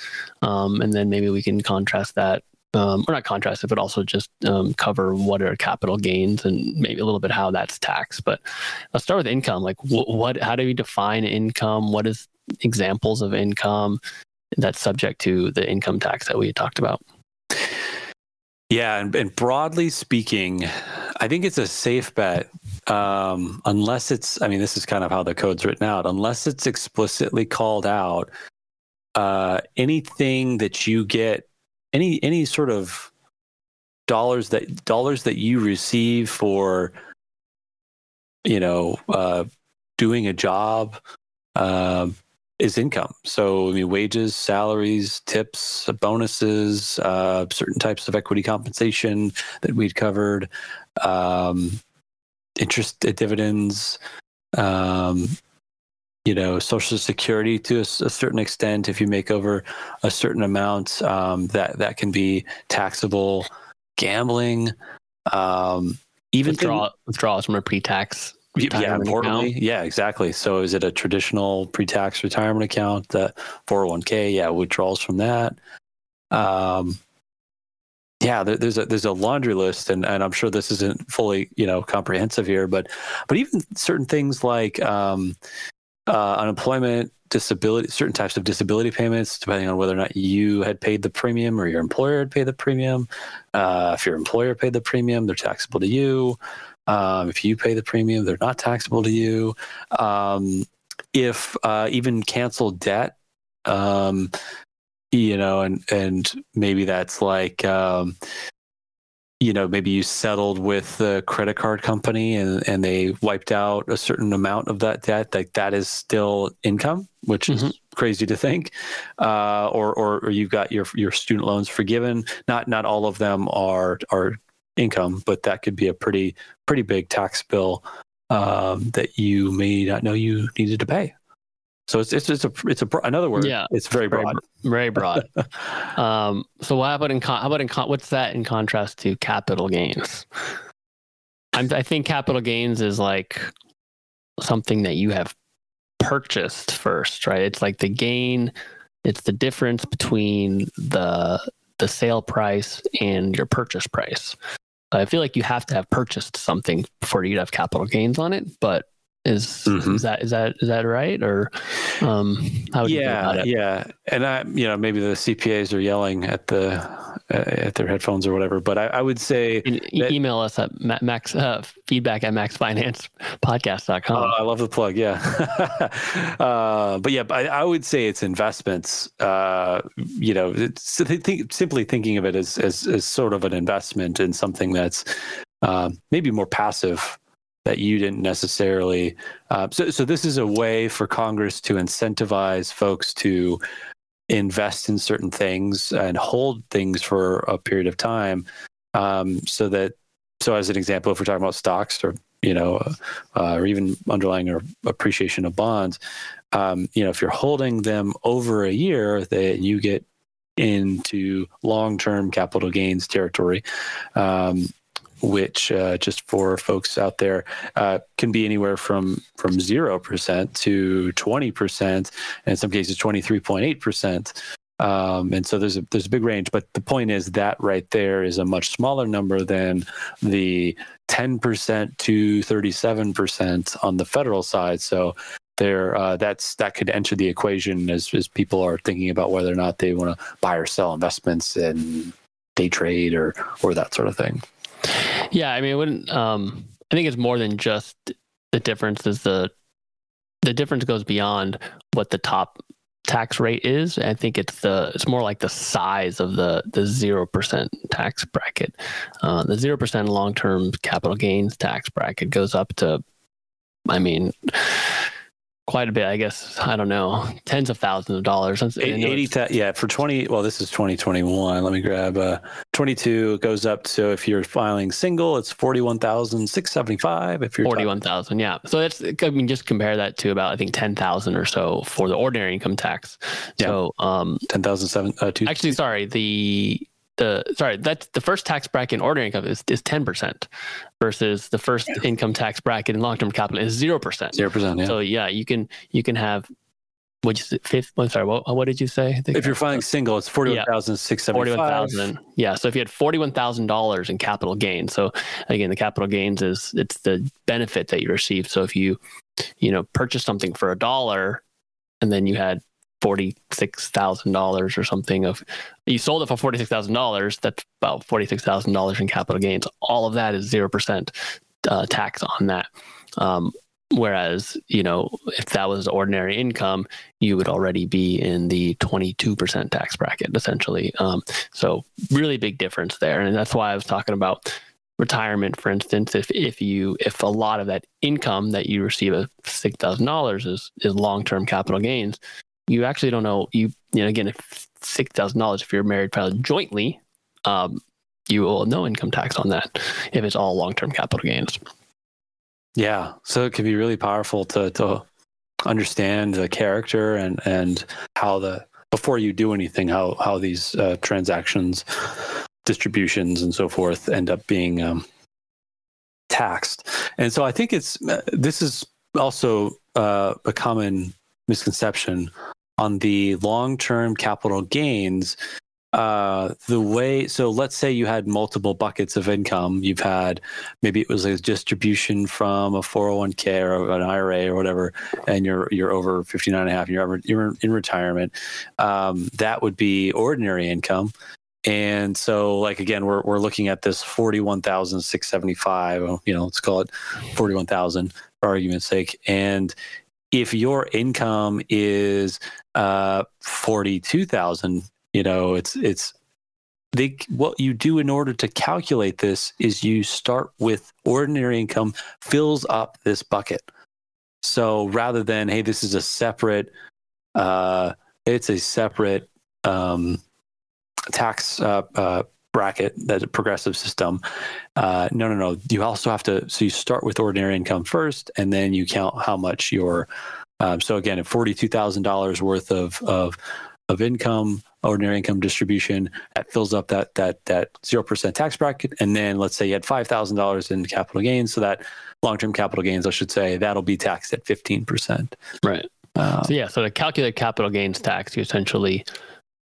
Um, and then maybe we can contrast that um, or not contrast it, but also just um, cover what are capital gains and maybe a little bit how that's taxed. But let's start with income. Like, wh- what? How do we define income? What is examples of income that's subject to the income tax that we talked about? Yeah, and, and broadly speaking, I think it's a safe bet um, unless it's. I mean, this is kind of how the code's written out. Unless it's explicitly called out, uh, anything that you get any any sort of dollars that dollars that you receive for you know uh, doing a job uh, is income. So I mean, wages, salaries, tips, bonuses, uh, certain types of equity compensation that we'd covered, um, interest dividends. Um, you know social security to a, a, certain extent if you make over a certain amount um, that that can be taxable gambling um, even Withdraw, withdrawals from a pre-tax yeah importantly account. yeah exactly so is it a traditional pre-tax retirement account that 401k yeah withdrawals from that um, yeah there, there's a there's a laundry list and, and i'm sure this isn't fully you know comprehensive here but but even certain things like um, uh, unemployment, disability, certain types of disability payments, depending on whether or not you had paid the premium or your employer had paid the premium. Uh, if your employer paid the premium, they're taxable to you. Um, if you pay the premium, they're not taxable to you. Um, if uh, even canceled debt, um, you know, and and maybe that's like um, you know maybe you settled with the credit card company and and they wiped out a certain amount of that debt like that is still income which mm-hmm. is crazy to think uh, or, or or you've got your your student loans forgiven not not all of them are are income but that could be a pretty pretty big tax bill um, that you may not know you needed to pay so it's it's it's a it's a another word. Yeah, it's very broad. Very, very broad. um, so how about in con- how about in con- what's that in contrast to capital gains? I'm, I think capital gains is like something that you have purchased first, right? It's like the gain. It's the difference between the the sale price and your purchase price. I feel like you have to have purchased something before you'd have capital gains on it, but is mm-hmm. is that is that is that right? Or um, how would yeah, you Yeah, and I you know maybe the CPAs are yelling at the uh, at their headphones or whatever, but I, I would say that, email us at max uh, feedback at maxfinancepodcast.com. Uh, I love the plug. Yeah, uh, but yeah, I, I, would say it's investments. Uh, you know, th- simply thinking of it as, as as sort of an investment in something that's uh, maybe more passive that you didn't necessarily. Uh, so, so this is a way for Congress to incentivize folks to invest in certain things and hold things for a period of time, um, so that. So, as an example, if we're talking about stocks or you know, uh, or even underlying or appreciation of bonds, um, you know, if you're holding them over a year, that you get into long-term capital gains territory. Um, which uh, just for folks out there uh, can be anywhere from from zero percent to twenty percent, and in some cases twenty three point eight percent. Um, and so there's a there's a big range, but the point is that right there is a much smaller number than the ten percent to thirty seven percent on the federal side. So there, uh, that's that could enter the equation as as people are thinking about whether or not they want to buy or sell investments and day trade or or that sort of thing. Yeah, I mean, wouldn't. Um, I think it's more than just the difference. Is the the difference goes beyond what the top tax rate is. I think it's the it's more like the size of the the zero percent tax bracket. Uh, the zero percent long term capital gains tax bracket goes up to, I mean, quite a bit. I guess I don't know, tens of thousands of dollars. And I know 80 ta- yeah for 20 well this is 2021 let me grab uh 22 goes up so if you're filing single it's 41,675 if you're Forty-one thousand, yeah. So that's I mean, just compare that to about I think ten thousand or so for the ordinary income tax. Yeah. So, um, 10,007 uh, two, actually, sorry, the the sorry that's the first tax bracket in ordinary income is is ten percent, versus the first income tax bracket in long-term capital is zero percent. 0% yeah So yeah, you can you can have you say, fifth. I'm sorry, what what did you say? If you're filing single it's 41,675 Forty-one thousand. Yeah. So if you had forty-one thousand dollars in capital gains, so again, the capital gains is it's the benefit that you receive. So if you, you know, purchase something for a dollar, and then you had forty-six thousand dollars or something of, you sold it for forty-six thousand dollars. That's about forty-six thousand dollars in capital gains. All of that is zero percent uh, tax on that. Um, whereas you know if that was ordinary income you would already be in the 22% tax bracket essentially. Um, so really big difference there. And that's why i was talking about retirement for instance if if you if a lot of that income that you receive of $6000 is is long-term capital gains you actually don't know you you know again if $6000 if you're married jointly um, you will no income tax on that if it's all long-term capital gains Yeah, so it can be really powerful to to understand the character and and how the before you do anything how how these uh, transactions, distributions, and so forth end up being um, taxed. And so I think it's uh, this is also uh, a common misconception on the long term capital gains uh the way so let's say you had multiple buckets of income. You've had maybe it was a distribution from a 401k or an IRA or whatever and you're you're over 59 and a half and you're ever, you're in retirement. Um that would be ordinary income. And so like again we're we're looking at this 41,675 you know let's call it 41,000 for argument's sake. And if your income is uh 42,000 you know it's it's they what you do in order to calculate this is you start with ordinary income fills up this bucket. So rather than hey this is a separate uh it's a separate um tax uh, uh bracket that a progressive system uh no no no. You also have to so you start with ordinary income first and then you count how much your um, so again if $42000 worth of of of income ordinary income distribution that fills up that that that zero percent tax bracket, and then let's say you had five thousand dollars in capital gains, so that long term capital gains, I should say, that'll be taxed at fifteen percent. right Uh, So yeah, so to calculate capital gains tax, you essentially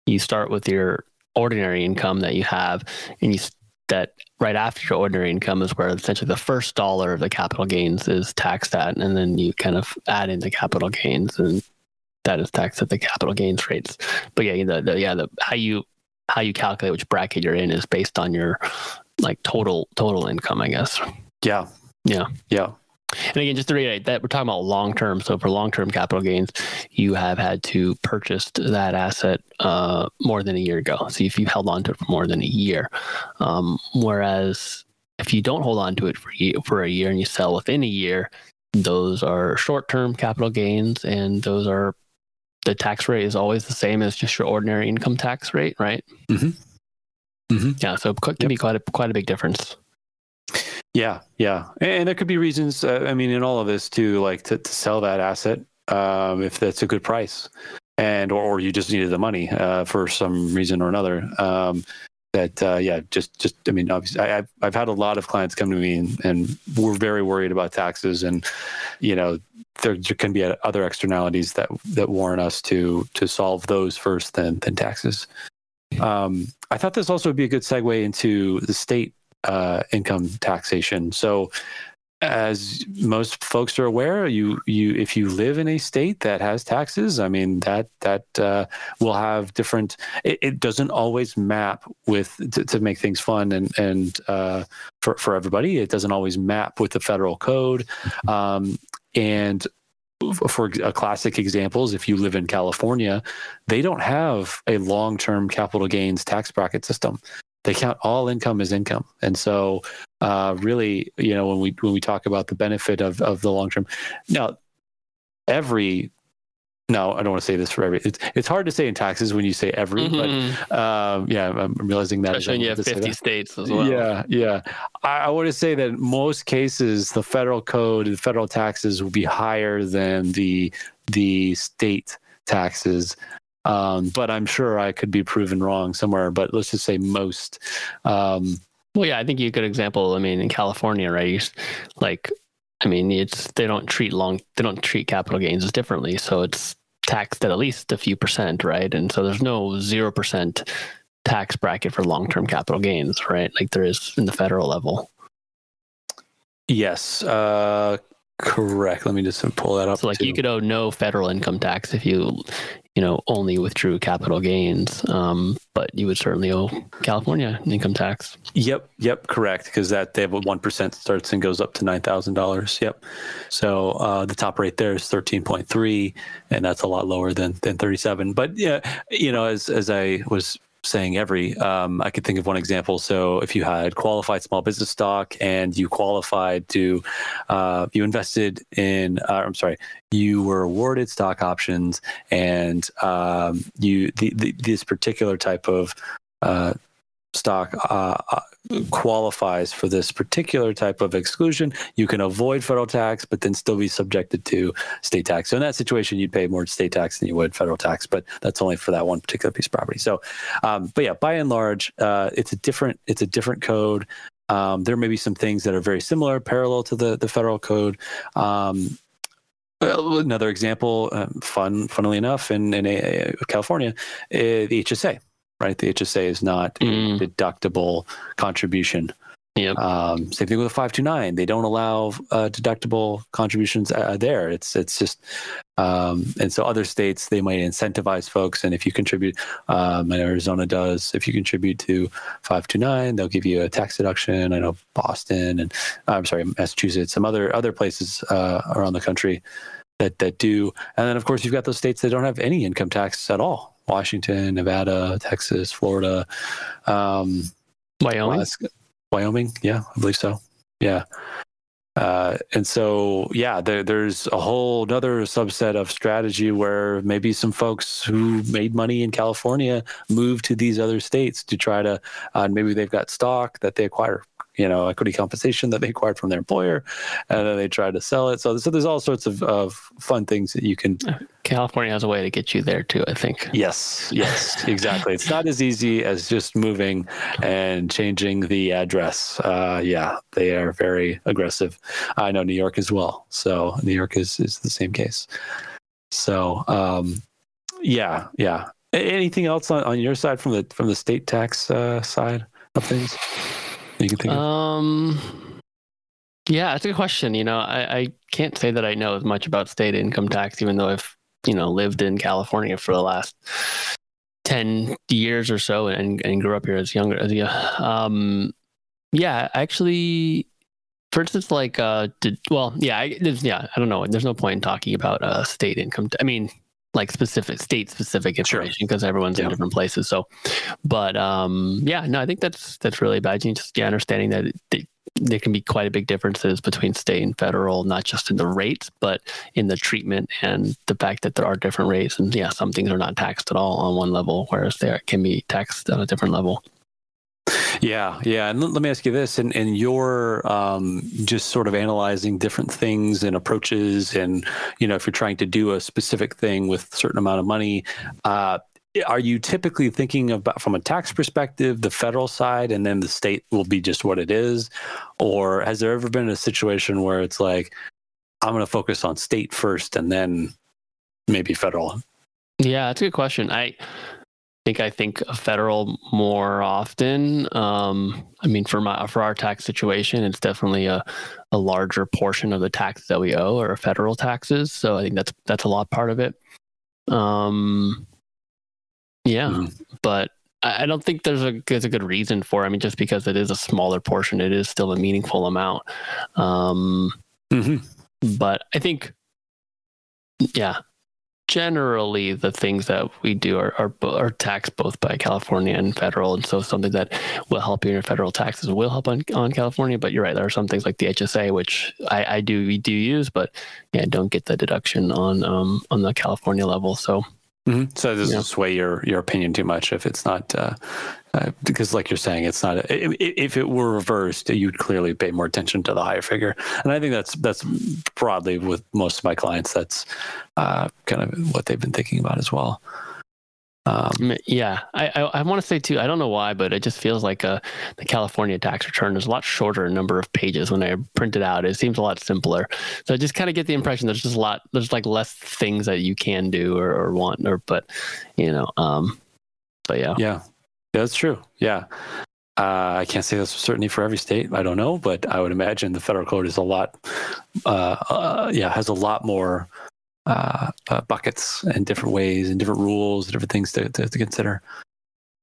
you start with your ordinary income that you have, and you that right after your ordinary income is where essentially the first dollar of the capital gains is taxed at, and then you kind of add in the capital gains, and that is taxed at the capital gains rates. But yeah, the, the yeah the how you how you calculate which bracket you're in is based on your like total total income, I guess. yeah, Yeah. yeah, And again, just to reiterate that we're talking about long term. So for long term capital gains, you have had to purchase that asset uh, more than a year ago. So if you've held on to it for more than a year, um, whereas if you don't hold on to it for for a year and you sell within a year, those are short term capital gains, and those are the tax rate is always the same as just your ordinary income tax rate, right? hmm Yeah, so it can Yep. be quite a quite a big difference. yeah, yeah. And there could be reasons. Uh, I mean, in all of this too, like to, to sell that asset um, if that's a good price, and or, or you just needed the money uh, for some reason or another. Um, that uh, yeah, just just I mean, obviously, I, I've I've had a lot of clients come to me and, and we're very worried about taxes, and you know there, there can be other externalities that that warrant us to to solve those first than than taxes. Um, I thought this also would be a good segue into the state uh, income taxation. So, as most folks are aware, you you if you live in a state that has taxes, I mean that that uh, will have different. It, it doesn't always map with to, to make things fun and and uh, for for everybody. It doesn't always map with the federal code, um, and for a classic examples, if you live in California, they don't have a long-term capital gains tax bracket system. They count all income as income, and so uh, really, you know, when we when we talk about the benefit of of the long term, now every no, I don't want to say this for every. It's it's hard to say in taxes when you say every, mm-hmm. but um, yeah, I'm realizing that. Especially when you have 50 states as well. Yeah, yeah. I, I, want to say that in most cases, the federal code, the federal taxes will be higher than the the state taxes. Um, but I'm sure I could be proven wrong somewhere. But let's just say most. Um, well, yeah, I think you good example. I mean, in California, right? Like I mean, it's they don't treat long they don't treat capital gains differently, so it's taxed at at least a few percent, right? And so there's no zero percent tax bracket for long term capital gains, right? Like there is in the federal level. Yes, uh, correct. Let me just pull that up. So, like, too. you could owe no federal income tax if you you know, only withdrew capital gains, um, but you would certainly owe California income tax. Yep, yep, correct. Because that they have a one percent starts and goes up to nine thousand dollars. Yep. So uh, the top rate there is thirteen point three, and that's a lot lower than than thirty seven. But yeah, you know, as as I was saying every, um, I could think of one example. So if you had qualified small business stock and you qualified to, uh, you invested in, uh, I'm sorry, you were awarded stock options and um, you the, the, this particular type of uh, stock uh, uh, qualifies for this particular type of exclusion, you can avoid federal tax, but then still be subjected to state tax. So in that situation, you'd pay more state tax than you would federal tax, but that's only for that one particular piece of property. So, um, but yeah, by and large, uh, it's a different it's a different code. Um, there may be some things that are very similar, parallel to the the federal code. Um, another example, um, fun, funnily enough, in in a, a California, uh, the HSA right? The HSA is not mm. a deductible contribution. Yep. Um, same thing with a 529. They don't allow uh, deductible contributions uh, there. It's it's just, um, and so other states they might incentivize folks. And if you contribute, um, and Arizona does, if you contribute to 529, they'll give you a tax deduction. I know Boston and I'm sorry, Massachusetts, some other other places uh, around the country that that do. And then of course you've got those states that don't have any income tax at all. Washington, Nevada, Texas, Florida, um, Wyoming. Alaska, Wyoming, yeah, I believe so. Yeah. Uh, and so, yeah, there, there's a whole another subset of strategy where maybe some folks who made money in California move to these other states to try to, uh, maybe they've got stock that they acquire you know equity compensation that they acquired from their employer and then they try to sell it. So, so there's all sorts of, of fun things that you can california has a way to get you there too i think. Yes yes exactly. It's not as easy as just moving and changing the address. Uh, yeah they are very aggressive. I know new york as well so new york is is the same case. So um, yeah yeah. Anything else on, on your side from the from the state tax uh, side of things you can think? Um, yeah, that's a good question. You know, I, I can't say that I know as much about state income tax, even though I've you know lived in California for the last ten years or so, and and grew up here as younger as yeah. Um, yeah, actually, for instance, like uh, did well, yeah, I, yeah, I don't know. There's no point in talking about uh state income. T- I mean, like specific state specific information because sure. everyone's yeah. in different places. So, but um, yeah, no, I think that's that's really bad. You just yeah, understanding that it, there can be quite a big differences between state and federal, not just in the rates, but in the treatment and the fact that there are different rates. And yeah, some things are not taxed at all on one level, whereas they can be taxed on a different level. Yeah, yeah. And let me ask you this: and and you're um, just sort of analyzing different things and approaches, and you know, if you're trying to do a specific thing with a certain amount of money, uh, are you typically thinking about from a tax perspective the federal side, and then the state will be just what it is, or has there ever been a situation where it's like, I'm going to focus on state first, and then maybe federal? Yeah, that's a good question. I think I think federal more often. Um, I mean, for my for our tax situation, it's definitely a, a larger portion of the taxes that we owe are federal taxes. So I think that's that's a lot part of it. Um, yeah, mm-hmm. but I don't think there's a there's a good reason for. It. I mean, just because it is a smaller portion, it is still a meaningful amount. Um, mm-hmm. But I think, yeah, generally the things that we do are, are, are taxed both by California and federal. And so something that will help you in your federal taxes will help on, on California. But you're right, there are some things like the HSA, which I, I do we do use, but yeah, don't get the deduction on um, on the California level. So Mm-hmm. So doesn't yeah. sway your your opinion too much if it's not uh, uh, because, like you're saying, it's not. A, if it were reversed, you'd clearly pay more attention to the higher figure, and I think that's that's broadly with most of my clients. That's uh, kind of what they've been thinking about as well. Um, yeah, I, I, I want to say too. I don't know why, but it just feels like uh, the California tax return is a lot shorter number of pages when I print it out. It seems a lot simpler. So I just kind of get the impression there's just a lot. There's like less things that you can do or, or want, or but you know, um, but yeah, yeah, that's true. Yeah. Uh, I can't say this with certainty for every state. I don't know, but I would imagine the federal code is a lot, uh, uh, yeah, has a lot more uh, uh, buckets and different ways and different rules, and different things to, to, to, consider.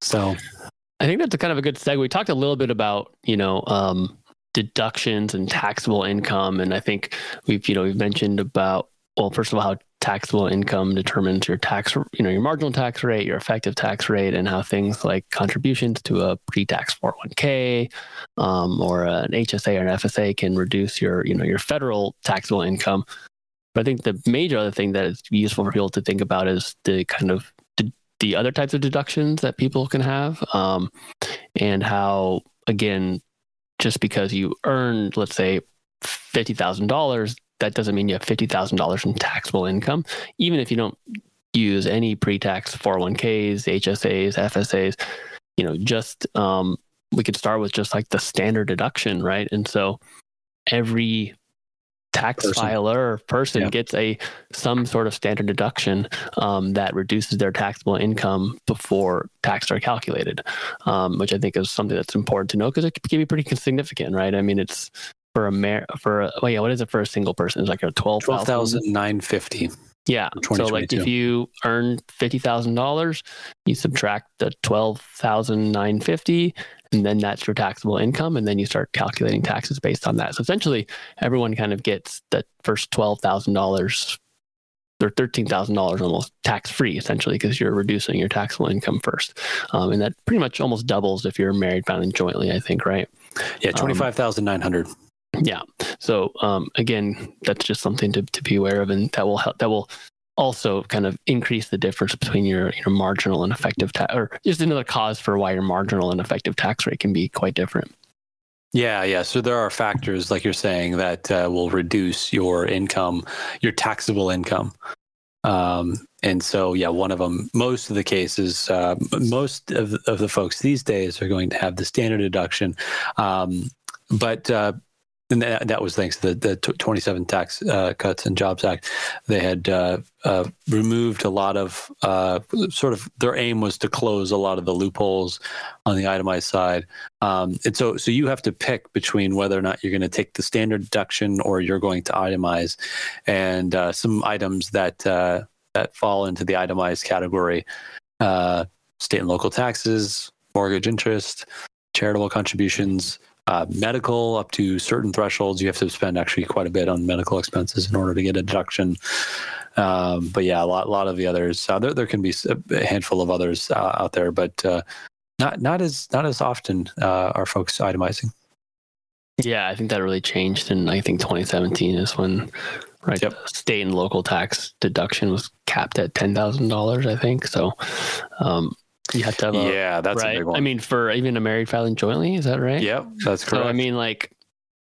So, I think that's a kind of a good segue. We talked a little bit about you know um, deductions and taxable income, and I think we've you know we've mentioned about well, first of all, how taxable income determines your tax, you know, your marginal tax rate, your effective tax rate, and how things like contributions to a pre-tax 401k um, or an HSA or an FSA can reduce your, you know, your federal taxable income. But I think the major other thing that is useful for people to think about is the kind of the, the other types of deductions that people can have, um, and how again, just because you earned, let's say, fifty thousand dollars, that doesn't mean you have fifty thousand dollars in taxable income, even if you don't use any pre-tax 401ks, HSAs, FSAs. You know, just um, we could start with just like the standard deduction, right? And so every tax person. filer person yeah. gets a some sort of standard deduction um, that reduces their taxable income before taxes are calculated, um, which I think is something that's important to know because it can be pretty significant, right? I mean, it's for a mar- for a, oh yeah, what is it for a single person? It's like a twelve twelve thousand nine fifty. Yeah. So like if you earn fifty thousand dollars, you subtract the twelve thousand nine fifty, and then that's your taxable income, and then you start calculating taxes based on that. So essentially, everyone kind of gets the first twelve thousand dollars or thirteen thousand dollars almost tax free, essentially, because you're reducing your taxable income first, um, and that pretty much almost doubles if you're married filing jointly. I think, right? Yeah, twenty five thousand nine hundred. Yeah. So um, again, that's just something to, to be aware of, and that will help. That will also kind of increase the difference between your your marginal and effective tax, or just another cause for why your marginal and effective tax rate can be quite different. Yeah, yeah. So there are factors, like you're saying, that uh, will reduce your income, your taxable income. Um, and so, yeah, one of them, most of the cases, uh, most of, of the folks these days are going to have the standard deduction. Um, but uh, and that, that was thanks to the, the 27 tax uh, cuts and jobs act. They had uh, uh, removed a lot of uh, sort of their aim was to close a lot of the loopholes on the itemized side. Um, and so so you have to pick between whether or not you're going to take the standard deduction or you're going to itemize. And uh, some items that uh, that fall into the itemized category state and local taxes mortgage interest charitable contributions uh, medical up to certain thresholds. You have to spend actually quite a bit on medical expenses in order to get a deduction. Um, but yeah, a lot, a lot of the others. Uh, there, there can be a handful of others uh, out there, but uh, not not as not as often uh, are folks itemizing. Yeah, I think that really changed, and I think 2017 is when right yep. state and local tax deduction was capped at ten thousand dollars. I think so. Um, you have to have a, yeah, that's right. a big one. I mean, for even a married filing jointly, is that right? Yep, that's correct. So I mean, like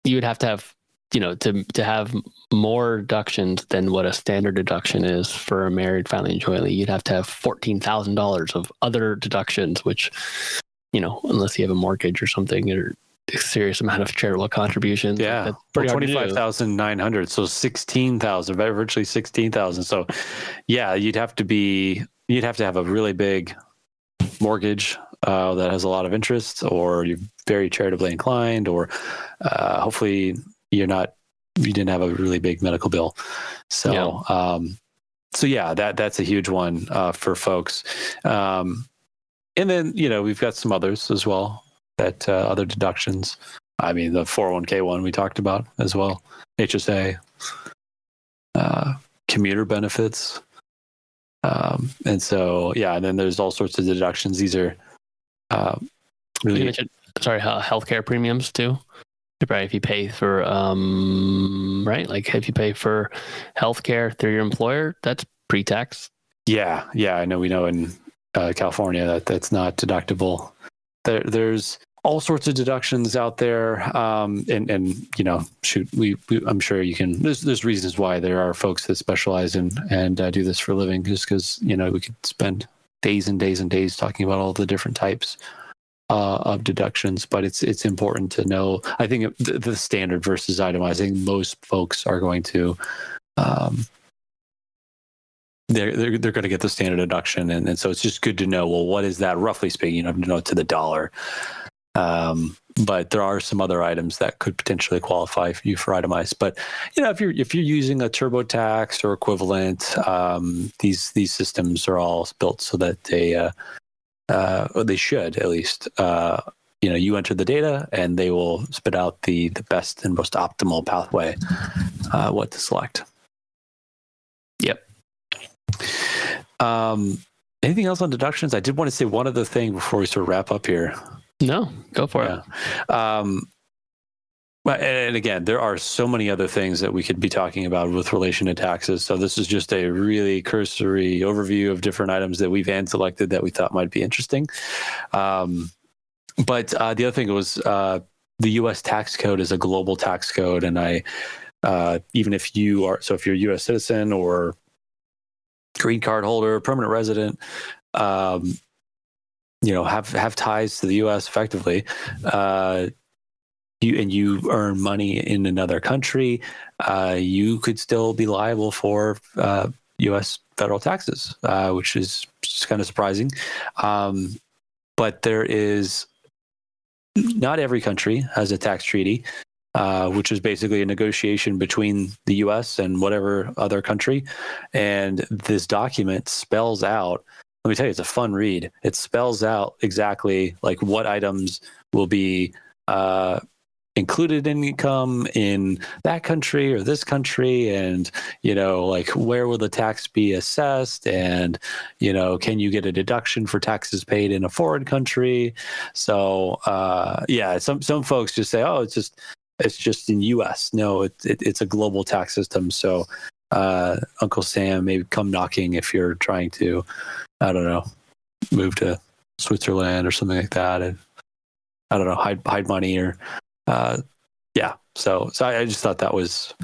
you would have to have you know to to have more deductions than what a standard deduction is for a married filing jointly. You'd have to have fourteen thousand dollars of other deductions, which you know, unless you have a mortgage or something, or a serious amount of charitable contributions. Yeah, well, twenty five thousand nine hundred, so sixteen thousand, virtually sixteen thousand. So, yeah, you'd have to be, you'd have to have a really big mortgage uh, that has a lot of interest, or you're very charitably inclined, or uh, hopefully you're not you didn't have a really big medical bill. So, yeah. Um, so yeah, that that's a huge one uh, for folks. Um, and then you know we've got some others as well that uh, other deductions. I mean the 401k one we talked about as well, HSA, uh, commuter benefits. Um, and so, yeah, and then there's all sorts of deductions. These are uh, really. Sorry, uh, healthcare premiums too. Right, if you pay for, um, right, like if you pay for healthcare through your employer, that's pre-tax. Yeah, yeah, I know. We know in uh, California that that's not deductible. There, there's all sorts of deductions out there, um, and and you know, shoot, we, we, I'm sure you can. There's there's reasons why there are folks that specialize in and uh, do this for a living, just because you know we could spend days and days and days talking about all the different types uh, of deductions, but it's it's important to know. I think the, the standard versus itemizing, most folks are going to. Um, they're, they're, they're going to get the standard deduction. And, and so it's just good to know, well, what is that roughly speaking? You know, to know to the dollar. Um, but there are some other items that could potentially qualify for you for itemized. But you know, if you're if you're using a TurboTax or equivalent, um, these these systems are all built so that they uh, uh, they should at least. Uh, you know, you enter the data, and they will spit out the the best and most optimal pathway, uh, what to select. Yep. Um, anything else on deductions? I did want to say one other thing before we sort of wrap up here. No, go for yeah. it. Um, and again, there are so many other things that we could be talking about with relation to taxes. So this is just a really cursory overview of different items that we've hand selected that we thought might be interesting. Um, but uh, the other thing was uh, the U.S. tax code is a global tax code, and I uh, even if you are so if you're a U.S. citizen or green card holder, permanent resident, um, you know, have have ties to the U.S. effectively. Uh, you and you earn money in another country, uh, you could still be liable for uh, U.S. federal taxes, uh, which is kind of surprising. Um, but there is not every country has a tax treaty, uh, which is basically a negotiation between the U.S. and whatever other country. And this document spells out. Let me tell you, it's a fun read. It spells out exactly like what items will be uh, included in income in that country or this country and you know like where will the tax be assessed? And you know can you get a deduction for taxes paid in a foreign country? So uh, yeah some some folks just say oh it's just it's just in us no it, it it's a global tax system. So uh, uncle sam may come knocking if you're trying to i don't know move to switzerland or something like that and i don't know hide hide money or uh, yeah, so so I, I, just thought that was.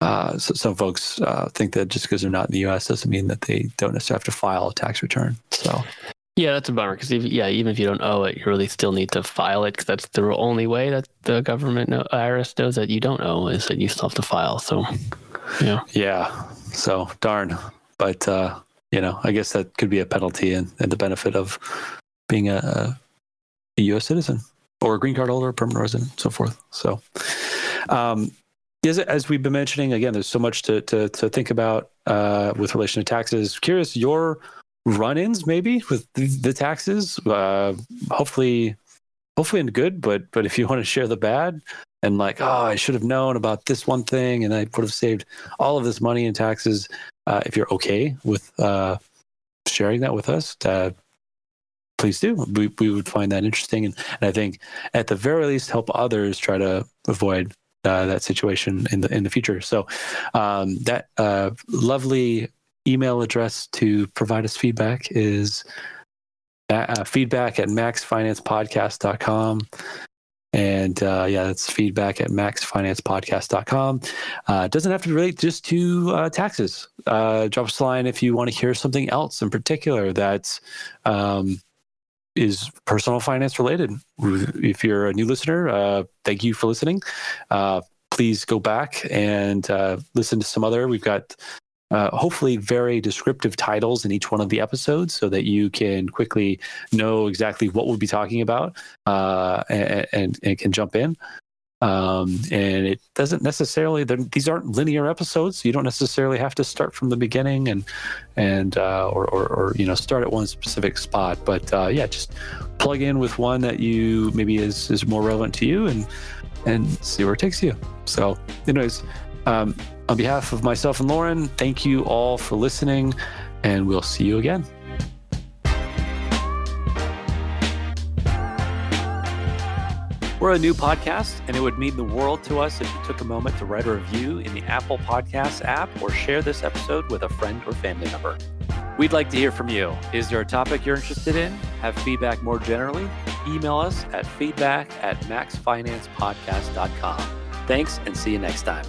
Uh, so some folks uh, think that just because they're not in the U.S. doesn't mean that they don't necessarily have to file a tax return. So yeah, that's a bummer because yeah, even if you don't owe it, you really still need to file it because that's the only way that the government know, IRS knows that you don't owe is that you still have to file. So yeah, yeah. So darn, but uh, you know, I guess that could be a penalty and, and the benefit of being a, a U.S. citizen or a green card holder, permanent resident, and so forth. So, um, as, as we've been mentioning, again, there's so much to to, to think about uh, with relation to taxes. Curious your run-ins maybe with the, the taxes. Uh, hopefully, hopefully in good, but but if you want to share the bad and like, oh, I should have known about this one thing, and I would have saved all of this money in taxes. Uh, if you're okay with uh, sharing that with us, to, please do. We, we would find that interesting. And, and I think at the very least, help others try to avoid uh, that situation in the in the future. So um, that uh, lovely email address to provide us feedback is uh, feedback at maxfinancepodcast.com. And uh, yeah, that's feedback at maxfinancepodcast.com. Uh, it doesn't have to relate just to uh, taxes. Uh, drop us a line if you want to hear something else in particular that's um, is personal finance related. If you're a new listener, uh, thank you for listening. Uh, please go back and listen to some other. We've got uh, hopefully very descriptive titles in each one of the episodes so that you can quickly know exactly what we'll be talking about uh, and, and, and, can jump in. Um, and it doesn't necessarily these aren't linear episodes so you don't necessarily have to start from the beginning and and uh, or, or, or, you know start at one specific spot but uh, yeah just plug in with one that you maybe is is more relevant to you and and see where it takes you so anyways um, on behalf of myself and lauren thank you all for listening and we'll see you again. We're a new podcast, and it would mean the world to us if you took a moment to write a review in the Apple Podcasts app or share this episode with a friend or family member. We'd like to hear from you. Is there a topic you're interested in? Have feedback more generally? Email us at feedback at maxfinancepodcast.com. Thanks and see you next time.